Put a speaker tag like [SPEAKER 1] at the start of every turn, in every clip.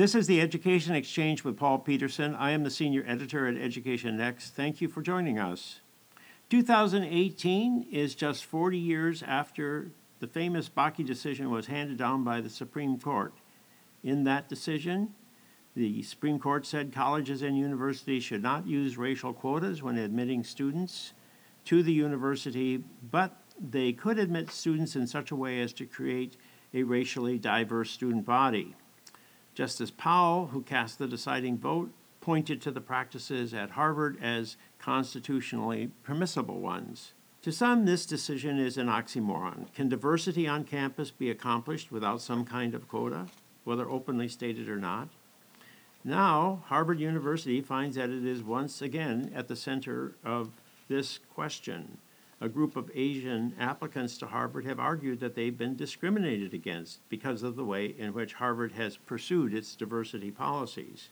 [SPEAKER 1] This is the Education Exchange with Paul Peterson. I am the senior editor at Education Next. Thank you for joining us. 2018 is just 40 years after the famous Bakke decision was handed down by the Supreme Court. In that decision, the Supreme Court said colleges and universities should not use racial quotas when admitting students to the university, but they could admit students in such a way as to create a racially diverse student body. Justice Powell, who cast the deciding vote, pointed to the practices at Harvard as constitutionally permissible ones. To some, this decision is an oxymoron. Can diversity on campus be accomplished without some kind of quota, whether openly stated or not? Now, Harvard University finds that it is once again at the center of this question. A group of Asian applicants to Harvard have argued that they've been discriminated against because of the way in which Harvard has pursued its diversity policies.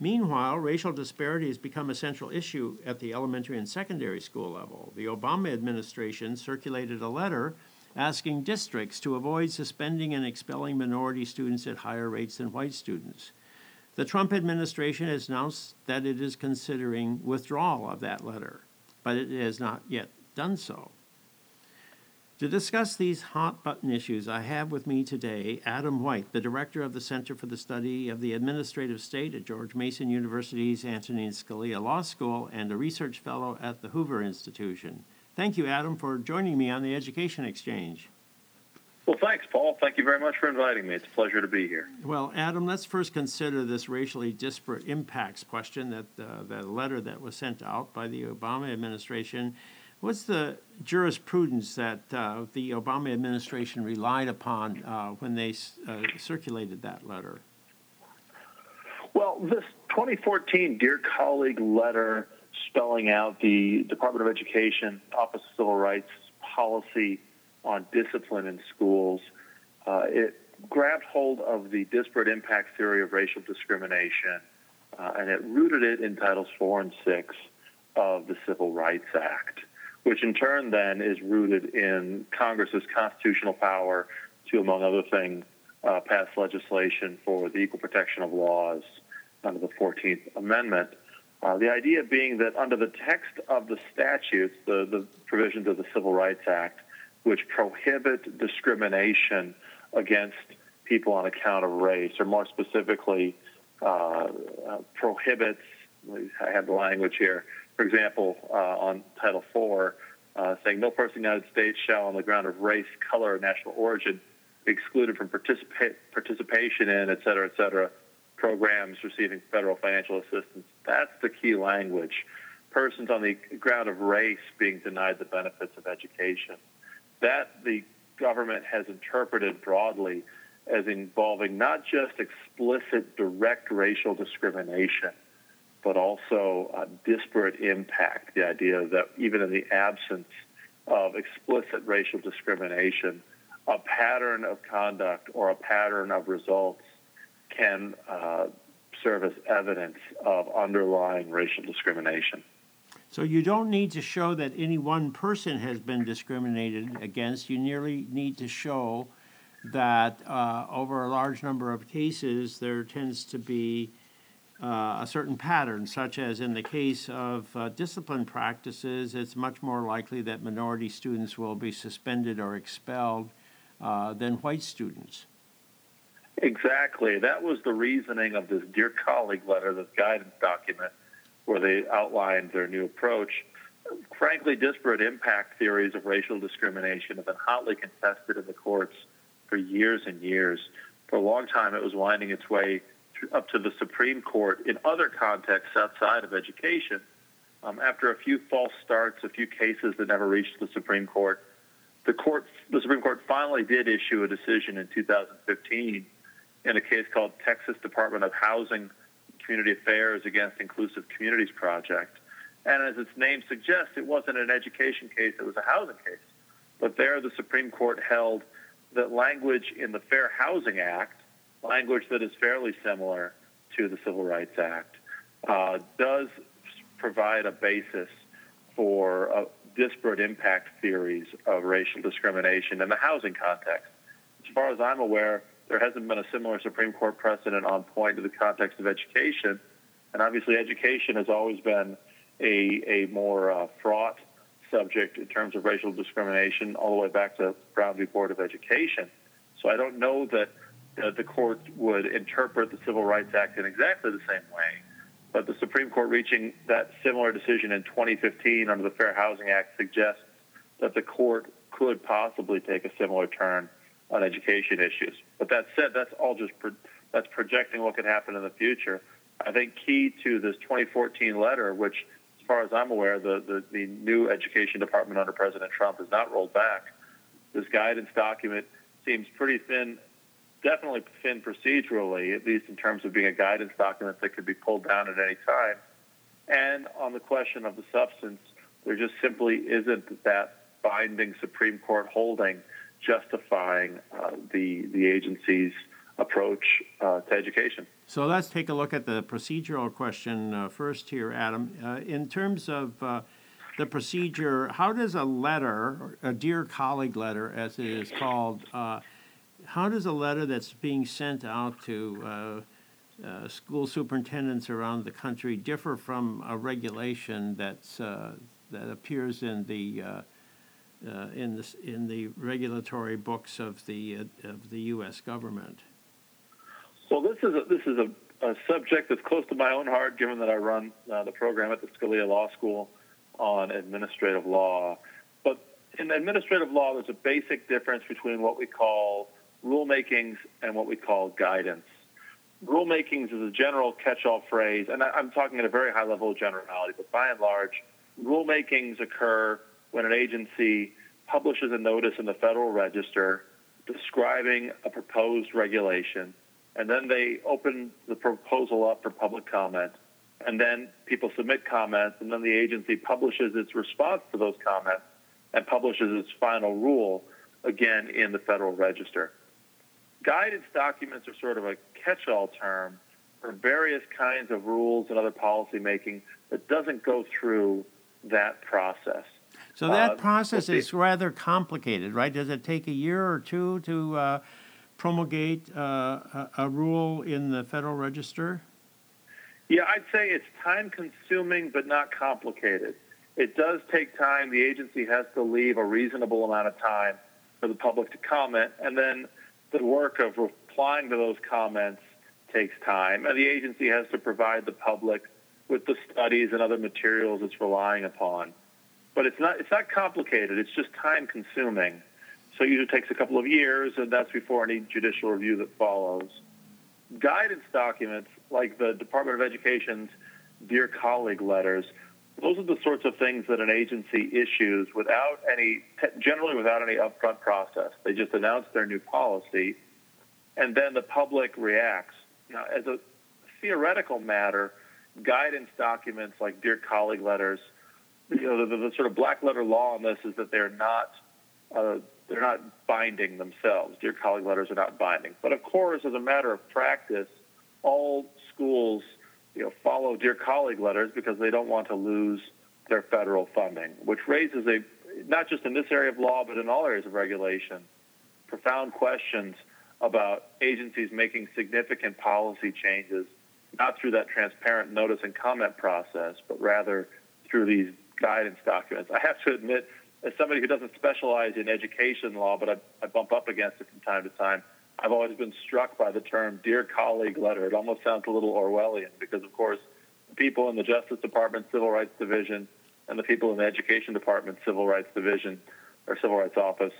[SPEAKER 1] Meanwhile, racial disparity has become a central issue at the elementary and secondary school level. The Obama administration circulated a letter asking districts to avoid suspending and expelling minority students at higher rates than white students. The Trump administration has announced that it is considering withdrawal of that letter, but it has not yet done so. To discuss these hot button issues, I have with me today Adam White, the director of the Center for the Study of the Administrative State at George Mason University's Antonin Scalia Law School and a research fellow at the Hoover Institution. Thank you, Adam, for joining me on the Education Exchange.
[SPEAKER 2] Well, thanks, Paul. Thank you very much for inviting me. It's a pleasure to be here.
[SPEAKER 1] Well, Adam, let's first consider this racially disparate impacts question that uh, that letter that was sent out by the Obama administration What's the jurisprudence that uh, the Obama administration relied upon uh, when they uh, circulated that letter?
[SPEAKER 2] Well, this 2014 Dear Colleague letter spelling out the Department of Education Office of Civil Rights policy on discipline in schools, uh, it grabbed hold of the disparate impact theory of racial discrimination uh, and it rooted it in Titles 4 and 6 of the Civil Rights Act which in turn then is rooted in Congress's constitutional power to, among other things, uh, pass legislation for the equal protection of laws under the 14th Amendment. Uh, the idea being that under the text of the statutes, the, the provisions of the Civil Rights Act, which prohibit discrimination against people on account of race, or more specifically, uh, uh prohibits, I have the language here, for example, uh, on Title IV, uh, saying no person in the United States shall, on the ground of race, color, or national origin, be excluded from participa- participation in, et cetera, et cetera, programs receiving federal financial assistance. That's the key language. Persons on the ground of race being denied the benefits of education. That the government has interpreted broadly as involving not just explicit direct racial discrimination, but also a disparate impact. The idea that even in the absence of explicit racial discrimination, a pattern of conduct or a pattern of results can uh, serve as evidence of underlying racial discrimination.
[SPEAKER 1] So you don't need to show that any one person has been discriminated against. You merely need to show that uh, over a large number of cases, there tends to be uh, a certain pattern, such as in the case of uh, discipline practices, it's much more likely that minority students will be suspended or expelled uh, than white students.
[SPEAKER 2] Exactly. That was the reasoning of this Dear Colleague letter, this guidance document, where they outlined their new approach. Frankly, disparate impact theories of racial discrimination have been hotly contested in the courts for years and years. For a long time, it was winding its way up to the Supreme Court in other contexts outside of education. Um, after a few false starts, a few cases that never reached the Supreme Court, the court, the Supreme Court finally did issue a decision in 2015 in a case called Texas Department of Housing Community Affairs against Inclusive Communities Project. And as its name suggests, it wasn't an education case, it was a housing case. But there, the Supreme Court held that language in the Fair Housing Act language that is fairly similar to the Civil Rights Act, uh, does provide a basis for uh, disparate impact theories of racial discrimination in the housing context. As far as I'm aware, there hasn't been a similar Supreme Court precedent on point to the context of education. And obviously, education has always been a, a more uh, fraught subject in terms of racial discrimination, all the way back to Brown v. Board of Education. So I don't know that uh, the court would interpret the Civil Rights Act in exactly the same way. But the Supreme Court reaching that similar decision in 2015 under the Fair Housing Act suggests that the court could possibly take a similar turn on education issues. But that said, that's all just pro- that's projecting what could happen in the future. I think key to this 2014 letter, which, as far as I'm aware, the, the, the new education department under President Trump has not rolled back. This guidance document seems pretty thin, definitely thin procedurally, at least in terms of being a guidance document that could be pulled down at any time. And on the question of the substance, there just simply isn't that binding Supreme Court holding justifying uh, the the agency's approach uh, to education.
[SPEAKER 1] So let's take a look at the procedural question uh, first here, Adam. Uh, in terms of uh, the procedure, how does a letter, a dear colleague letter, as it is called, uh, how does a letter that's being sent out to school superintendents around the country differ from a regulation that's that appears in the uh, in the in the regulatory books of the uh, of the U.S. government?
[SPEAKER 2] Well, this is a, this is a, a, subject that's close to my own heart, given that I run uh, the program at the Scalia Law School on administrative law. But in administrative law, there's a basic difference between what we call rulemakings and what we call guidance. Rulemakings is a general catch-all phrase, and I, am talking at a very high level of generality, but by and large, rulemakings occur when an agency publishes a notice in the Federal Register describing a proposed regulation, and then they open the proposal up for public comment, and then people submit comments, and then the agency publishes its response to those comments and publishes its final rule again in the Federal Register. Guidance documents are sort of a catch all term for various kinds of rules and other policy making that doesn't go through that process.
[SPEAKER 1] So that uh, process is rather complicated, right? Does it take a year or two to uh, promulgate uh, a, a, rule in the Federal Register?
[SPEAKER 2] Yeah, I'd say it's time consuming but not complicated. It does take time. The agency has to leave a reasonable amount of time for the public to comment, and then the work of replying to those comments takes time, and the agency has to provide the public with the studies and other materials it's relying upon but it's not it's not complicated. It's just time consuming. So it usually takes a couple of years, and that's before any judicial review that follows. Guidance documents, like the Department of Education's Dear Colleague letters, those are the sorts of things that an agency issues without any, generally without any upfront process. They just announce their new policy, and then the public reacts. Now, as a theoretical matter, guidance documents like Dear Colleague letters – you know, the, the, the, sort of black letter law on this is that they're not uh, they're not binding themselves. Dear colleague letters are not binding. But of course, as a matter of practice, all schools you know follow dear colleague letters because they don't want to lose their federal funding, which raises a not just in this area of law but in all areas of regulation profound questions about agencies making significant policy changes not through that transparent notice and comment process, but rather through these guidance documents. I have to admit, as somebody who doesn't specialize in education law, but I, I bump up against it from time to time, I've always been struck by the term "dear colleague" letter. It almost sounds a little Orwellian because, of course, the people in the Justice Department Civil Rights Division and the people in the Education Department Civil Rights Division or Civil Rights Office,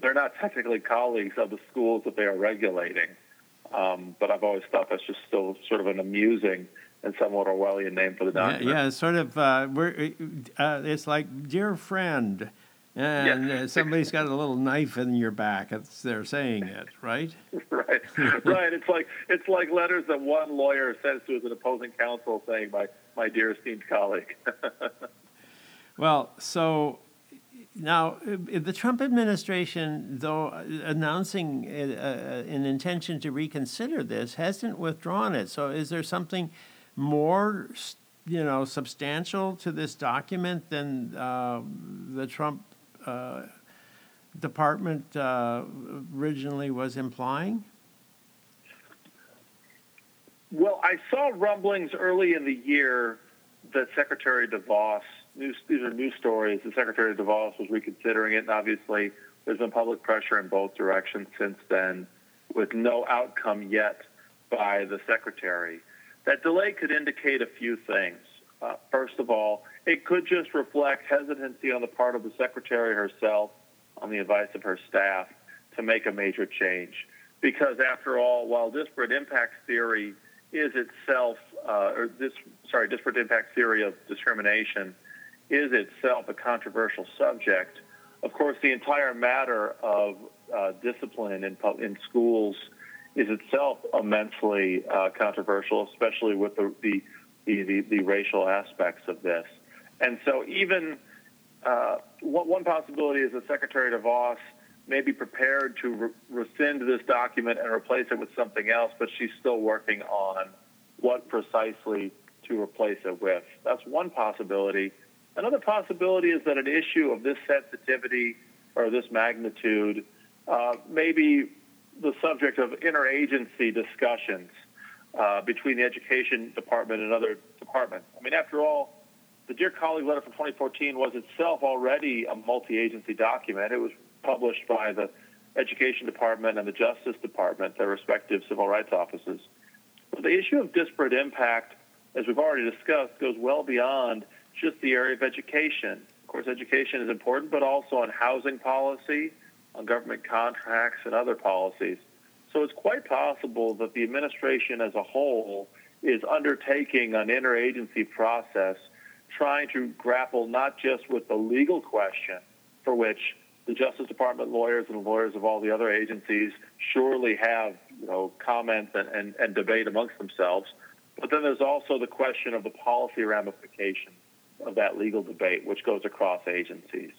[SPEAKER 2] they're not technically colleagues of the schools that they are regulating. Um, but I've always thought that's just still sort of an amusing and somewhat Orwellian name for the document.
[SPEAKER 1] Yeah, yeah it's sort of uh, we're, uh, it's like dear friend, and yes. uh, somebody's got a little knife in your back. It's, they're saying it, right?
[SPEAKER 2] right, right. It's like it's like letters that one lawyer sends to his opposing counsel saying, "My my dear esteemed colleague."
[SPEAKER 1] well, so now, the Trump administration, though announcing uh, an intention to reconsider this, hasn't withdrawn it. So, is there something more, you know, substantial to this document than uh, the Trump uh, department uh, originally was implying?
[SPEAKER 2] Well, I saw rumblings early in the year that Secretary DeVos, news, these are news stories, that Secretary DeVos was reconsidering it, and obviously there's been public pressure in both directions since then, with no outcome yet by the Secretary. That delay could indicate a few things. Uh, first of all, it could just reflect hesitancy on the part of the Secretary herself, on the advice of her staff, to make a major change. Because after all, while disparate impact theory is itself, uh, or this, sorry, disparate impact theory of discrimination is itself a controversial subject. Of course, the entire matter of uh, discipline in, in schools is itself immensely uh, controversial, especially with the, the, the, the, racial aspects of this. And so, even uh, one possibility is that Secretary DeVos may be prepared to re- rescind this document and replace it with something else, but she's still working on what precisely to replace it with. That's one possibility. Another possibility is that an issue of this sensitivity or this magnitude uh, may be the subject of interagency discussions uh, between the education department and other departments. I mean, after all, the Dear Colleague letter from 2014 was itself already a multi agency document. It was published by the Education Department and the Justice Department, their respective civil rights offices. But the issue of disparate impact, as we've already discussed, goes well beyond just the area of education. Of course, education is important, but also on housing policy, on government contracts, and other policies. So it's quite possible that the administration as a whole is undertaking an interagency process trying to grapple not just with the legal question for which the Justice Department lawyers and lawyers of all the other agencies surely have you know comments and, and, and debate amongst themselves. But then there's also the question of the policy ramifications of that legal debate, which goes across agencies.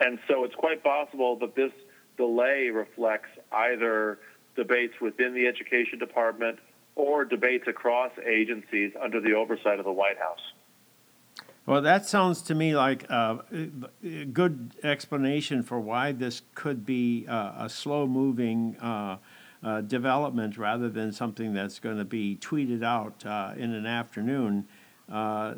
[SPEAKER 2] And so it's quite possible that this delay reflects either debates within the Education Department or debates across agencies under the oversight of the White House.
[SPEAKER 1] Well, that sounds to me like a, good explanation for why this could be a slow moving uh, uh, development rather than something that's going to be tweeted out uh, in an afternoon. Uh,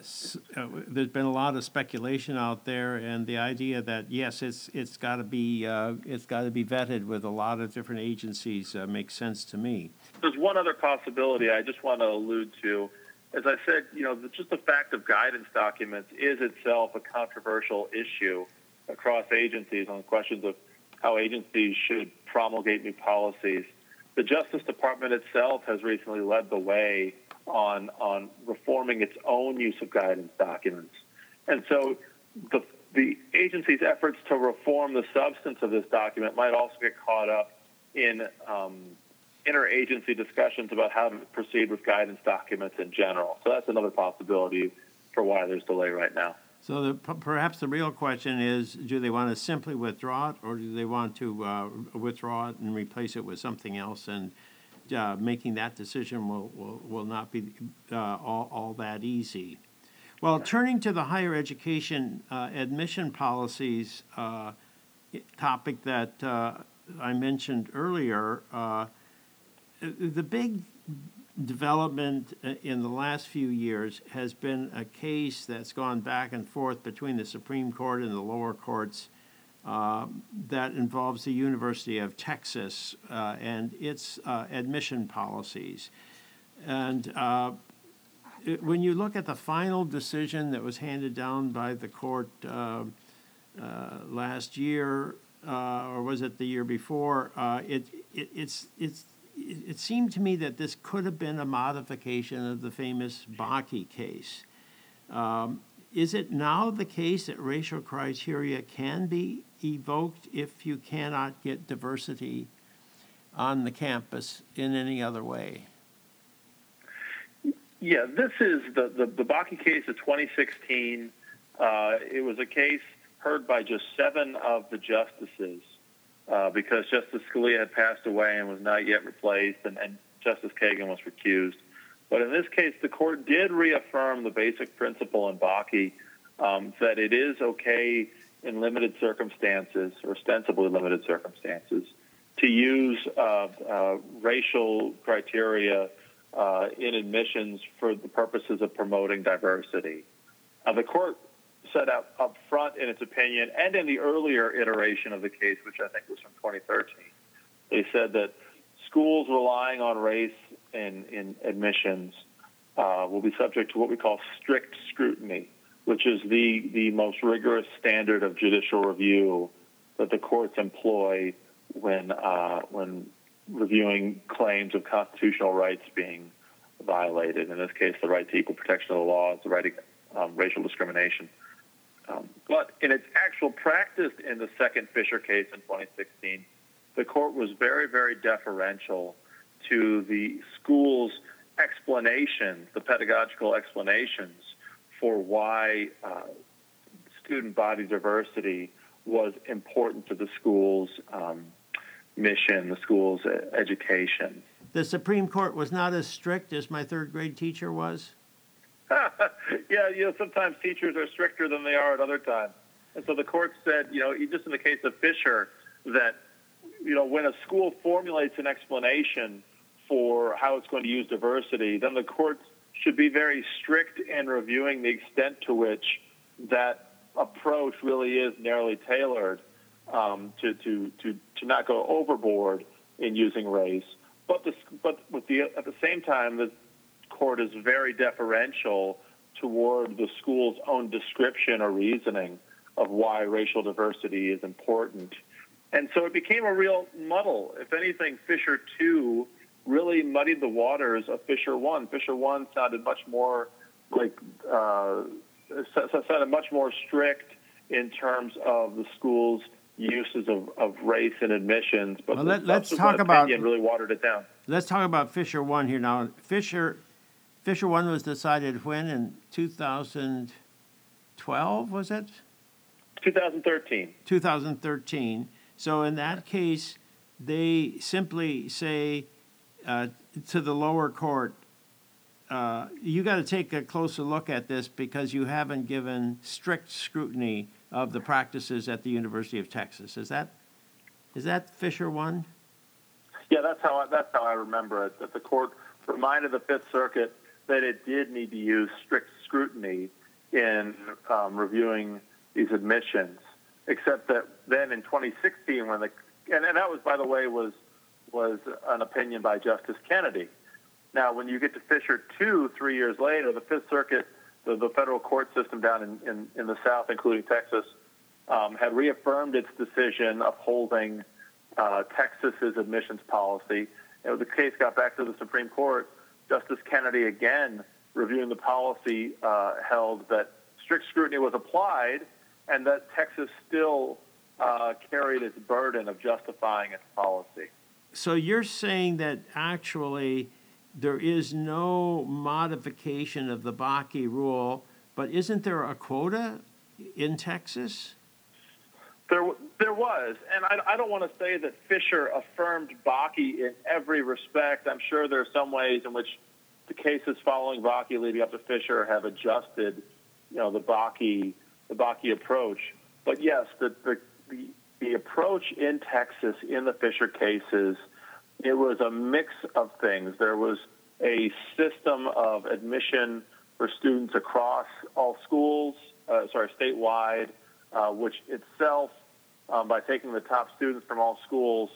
[SPEAKER 1] uh, there's been a lot of speculation out there, and the idea that yes, it's it's got to be uh, it's got to be vetted with a lot of different agencies makes sense to me.
[SPEAKER 2] There's one other possibility I just want to allude to as I said, you know, just the fact of guidance documents is itself a controversial issue across agencies on questions of how agencies should promulgate new policies. The Justice Department itself has recently led the way on on reforming its own use of guidance documents, and so the the agency's efforts to reform the substance of this document might also get caught up in um, interagency discussions about how to proceed with guidance documents in general. So that's another possibility for why there's delay right now.
[SPEAKER 1] So the, perhaps the real question is, do they want to simply withdraw it, or do they want to uh, withdraw it and replace it with something else? And uh, making that decision will, will, will not be uh, all, all that easy. Well, turning to the higher education uh, admission policies uh, topic that uh, I mentioned earlier, the big development uh, in the last few years has been a case that's gone back and forth between the Supreme Court and the lower courts uh, that involves the University of Texas uh, and its uh, admission policies. And uh, it, when you look at the final decision that was handed down by the court uh, last year, or was it the year before, it, it, it's, it's it, seemed to me that this could have been a modification of the famous Bakke case. Um, is it now the case that racial criteria can be evoked if you cannot get diversity on the campus in any other way?
[SPEAKER 2] Yeah, this is the, the, the Bakke case of 2016. Uh, it was a case heard by just seven of the justices uh, because Justice Scalia had passed away and was not yet replaced, and, and Justice Kagan was recused. But in this case, the court did reaffirm the basic principle in Bakke um, that it is okay in limited circumstances, or ostensibly limited circumstances, to use uh, uh, racial criteria uh, in admissions for the purposes of promoting diversity. The court set out up front in its opinion and in the earlier iteration of the case, which I think was from 2013, they said that schools relying on race in, in admissions uh, will be subject to what we call strict scrutiny, which is the, the most rigorous standard of judicial review that the courts employ when, uh, when reviewing claims of constitutional rights being violated. In this case, the right to equal protection of the law, the right to um, racial discrimination. Um, but in its actual practice in the second Fisher case in 2016, the court was very, very deferential to the school's explanations, the pedagogical explanations for why uh, student body diversity was important to the school's um, mission, the school's education.
[SPEAKER 1] The Supreme Court was not as strict as my third grade teacher was?
[SPEAKER 2] yeah, you know, sometimes teachers are stricter than they are at other times. And so the court said, you know, just in the case of Fisher, that, you know, when a school formulates an explanation for how it's going to use diversity, then the courts should be very strict in reviewing the extent to which that approach really is narrowly tailored um, to, to, to, to not go overboard in using race. But, the, but with the, at the same time, the court is very deferential toward the school's own description or reasoning of why racial diversity is important. And so it became a real muddle. If anything, Fisher 2 really muddied the waters of Fisher 1. Fisher 1 sounded much more like, uh, sounded much more strict in terms of the school's uses of, of race and admissions, but
[SPEAKER 1] well, let, us talk about
[SPEAKER 2] really watered it down.
[SPEAKER 1] Let's talk about Fisher one here now. Fisher Fisher one was decided when in 2012 was it?
[SPEAKER 2] 2013.
[SPEAKER 1] 2013. So in that case, they simply say uh, to the lower court, uh, you got to take a closer look at this because you haven't given strict scrutiny of the practices at the University of Texas. Is that is that Fisher one?
[SPEAKER 2] Yeah, that's how I, that's how I remember it. That the court reminded the Fifth Circuit that it did need to use strict scrutiny in um, reviewing these admissions. Except that then in 2016, when the and, and that was by the way was was an opinion by Justice Kennedy. Now, when you get to Fisher two, three years later, the Fifth Circuit the, the federal court system down in, in, in the South, including Texas, um, had reaffirmed its decision upholding uh, Texas's admissions policy. And the case got back to the Supreme Court. Justice Kennedy, again, reviewing the policy, uh, held that strict scrutiny was applied and that Texas still uh, carried its burden of justifying its policy.
[SPEAKER 1] So you're saying that actually there is no modification of the Bakke rule, but isn't there a quota in Texas?
[SPEAKER 2] There, there was, and I, I don't want to say that Fisher affirmed Bakke in every respect. I'm sure there are some ways in which the cases following Bakke leading up to Fisher have adjusted, you know, the Bakke, the Bakke approach. But yes, the, the, the, the approach in Texas in the Fisher cases – it was a mix of things. There was a system of admission for students across all schools, uh, sorry, statewide, uh, which itself, um, by taking the top students from all schools,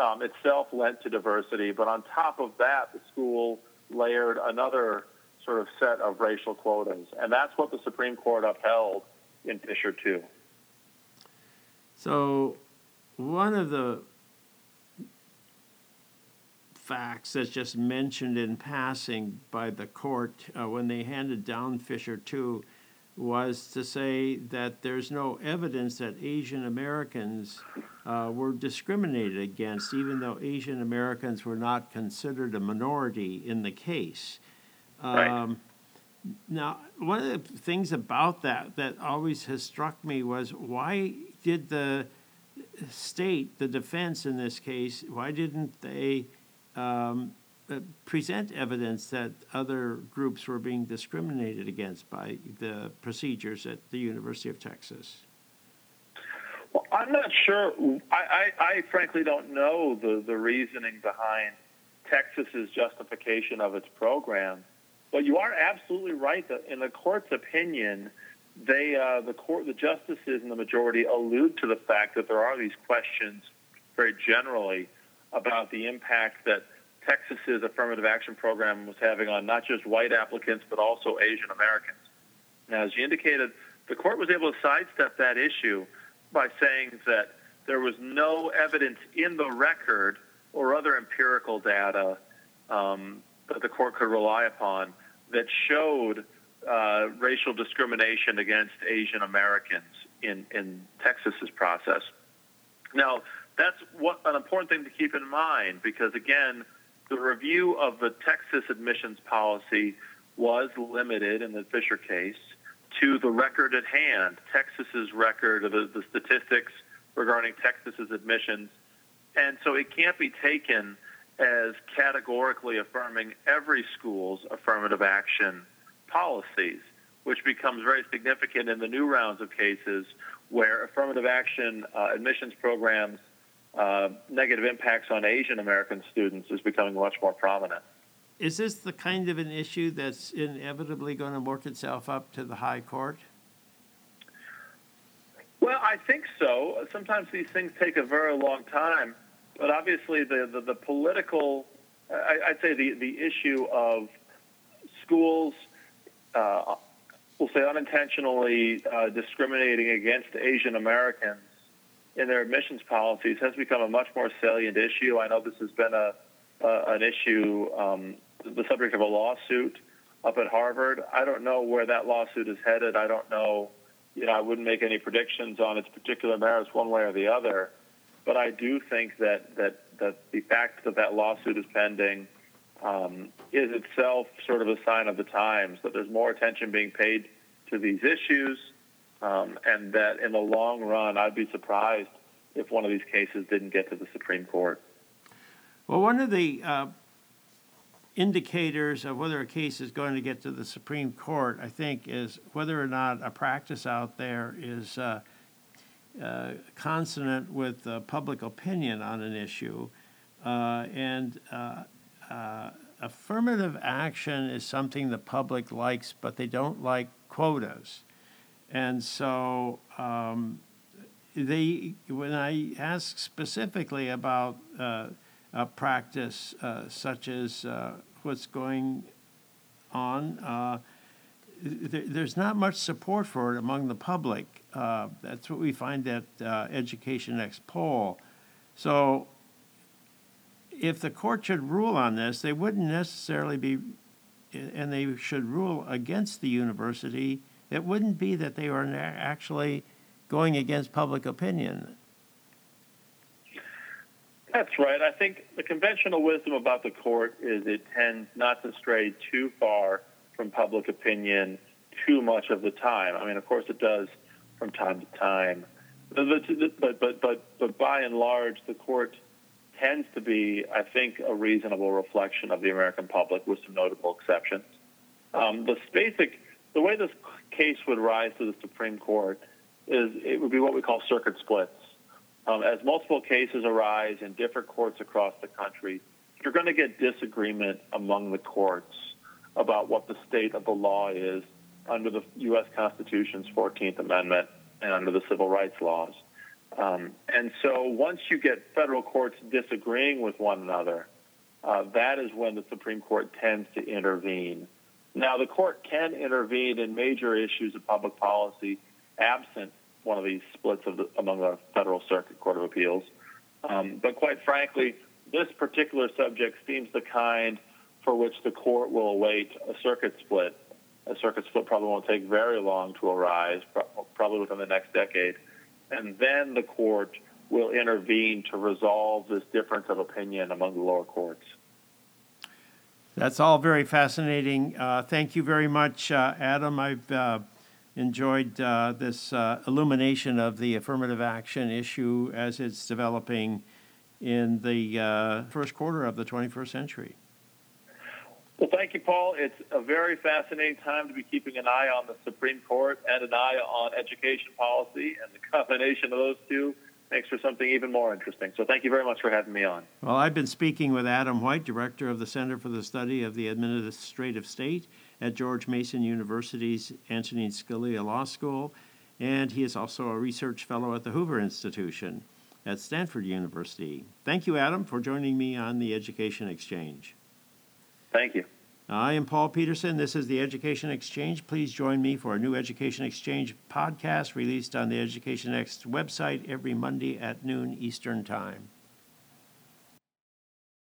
[SPEAKER 2] um, itself lent to diversity. But on top of that, the school layered another sort of set of racial quotas. And that's what the Supreme Court upheld in Fisher 2.
[SPEAKER 1] So, one of the facts that's just mentioned in passing by the court uh, when they handed down Fisher 2 was to say that there's no evidence that Asian Americans uh, were discriminated against, even though Asian Americans were not considered a minority in the case.
[SPEAKER 2] Right. Um,
[SPEAKER 1] now, one of the things about that that always has struck me was why did the state, the defense in this case, why didn't they um, present evidence that other groups were being discriminated against by the procedures at the University of Texas?
[SPEAKER 2] Well, I'm not sure. I, I, I frankly don't know the, the reasoning behind Texas's justification of its program. But you are absolutely right that in the court's opinion, they uh, the court the justices and the majority allude to the fact that there are these questions very generally about the impact that Texas's affirmative action program was having on not just white applicants but also Asian Americans. Now, as you indicated, the court was able to sidestep that issue by saying that there was no evidence in the record or other empirical data um, that the court could rely upon that showed uh, racial discrimination against Asian Americans in, in Texas's process. Now, that's what, an important thing to keep in mind because, again, the review of the Texas admissions policy was limited in the Fisher case to the record at hand, Texas's record, the, the statistics regarding Texas's admissions. And so it can't be taken as categorically affirming every school's affirmative action policies, which becomes very significant in the new rounds of cases where affirmative action uh, admissions programs uh, negative impacts on Asian American students is becoming much more prominent.
[SPEAKER 1] Is this the kind of an issue that's inevitably going to work itself up to the high court?
[SPEAKER 2] Well, I think so. Sometimes these things take a very long time, but obviously the, the, the political, I, would say the, the issue of schools, uh, we'll say unintentionally uh, discriminating against Asian Americans in their admissions policies has become a much more salient issue. I know this has been a, uh, an issue um, the subject of a lawsuit up at Harvard. I don't know where that lawsuit is headed. I don't know. You know, I wouldn't make any predictions on its particular merits one way or the other. But I do think that that that the fact that that lawsuit is pending um, is itself sort of a sign of the times that there's more attention being paid to these issues, um, and that in the long run, I'd be surprised if one of these cases didn't get to the Supreme Court.
[SPEAKER 1] Well, one of the uh, indicators of whether a case is going to get to the Supreme Court, I think, is whether or not a practice out there is uh, uh, consonant with public opinion on an issue. Uh, and uh, uh, affirmative action is something the public likes, but they don't like quotas. And so um, they, when I ask specifically about a practice such as what's going on. Uh, there, there's not much support for it among the public. Uh, that's what we find at uh, Education Next poll. So, if the court should rule on this, they wouldn't necessarily be, and they should rule against the university. It wouldn't be that they were actually going against public opinion.
[SPEAKER 2] That's right. I think the conventional wisdom about the court is it tends not to stray too far from public opinion too much of the time. I mean, of course, it does from time to time, but but but but, by and large, the court tends to be, I think, a reasonable reflection of the American public, with some notable exceptions. Um, the basic, the way this case would rise to the Supreme Court is it would be what we call circuit splits. Um, as multiple cases arise in different courts across the country, you're going to get disagreement among the courts about what the state of the law is under the U.S. Constitution's 14th Amendment and under the civil rights laws. Um, and so once you get federal courts disagreeing with one another, uh, that is when the Supreme Court tends to intervene. Now, the court can intervene in major issues of public policy absent one of these splits of the, among the Federal Circuit Court of Appeals. Um, but quite frankly, this particular subject seems the kind for which the court will await a circuit split. A circuit split probably won't take very long to arise, probably within the next decade. And then the court will intervene to resolve this difference of opinion among the lower courts.
[SPEAKER 1] That's all very fascinating. Uh, thank you very much, uh, Adam. I've uh, enjoyed uh, this uh, illumination of the affirmative action issue as it's developing in the first quarter of the 21st century.
[SPEAKER 2] Well, thank you, Paul. It's a very fascinating time to be keeping an eye on the Supreme Court and an eye on education policy, and the combination of those two makes for something even more interesting. So thank you very much for having me on.
[SPEAKER 1] Well, I've been speaking with Adam White, Director of the Center for the Study of the Administrative State at George Mason University's Antonin Scalia Law School, and he is also a research fellow at the Hoover Institution at Stanford University. Thank you, Adam, for joining me on the Education Exchange.
[SPEAKER 2] Thank you.
[SPEAKER 1] I am Paul Peterson. This is the Education Exchange. Please join me for a new Education Exchange podcast released on the Education Next website every Monday at noon Eastern Time.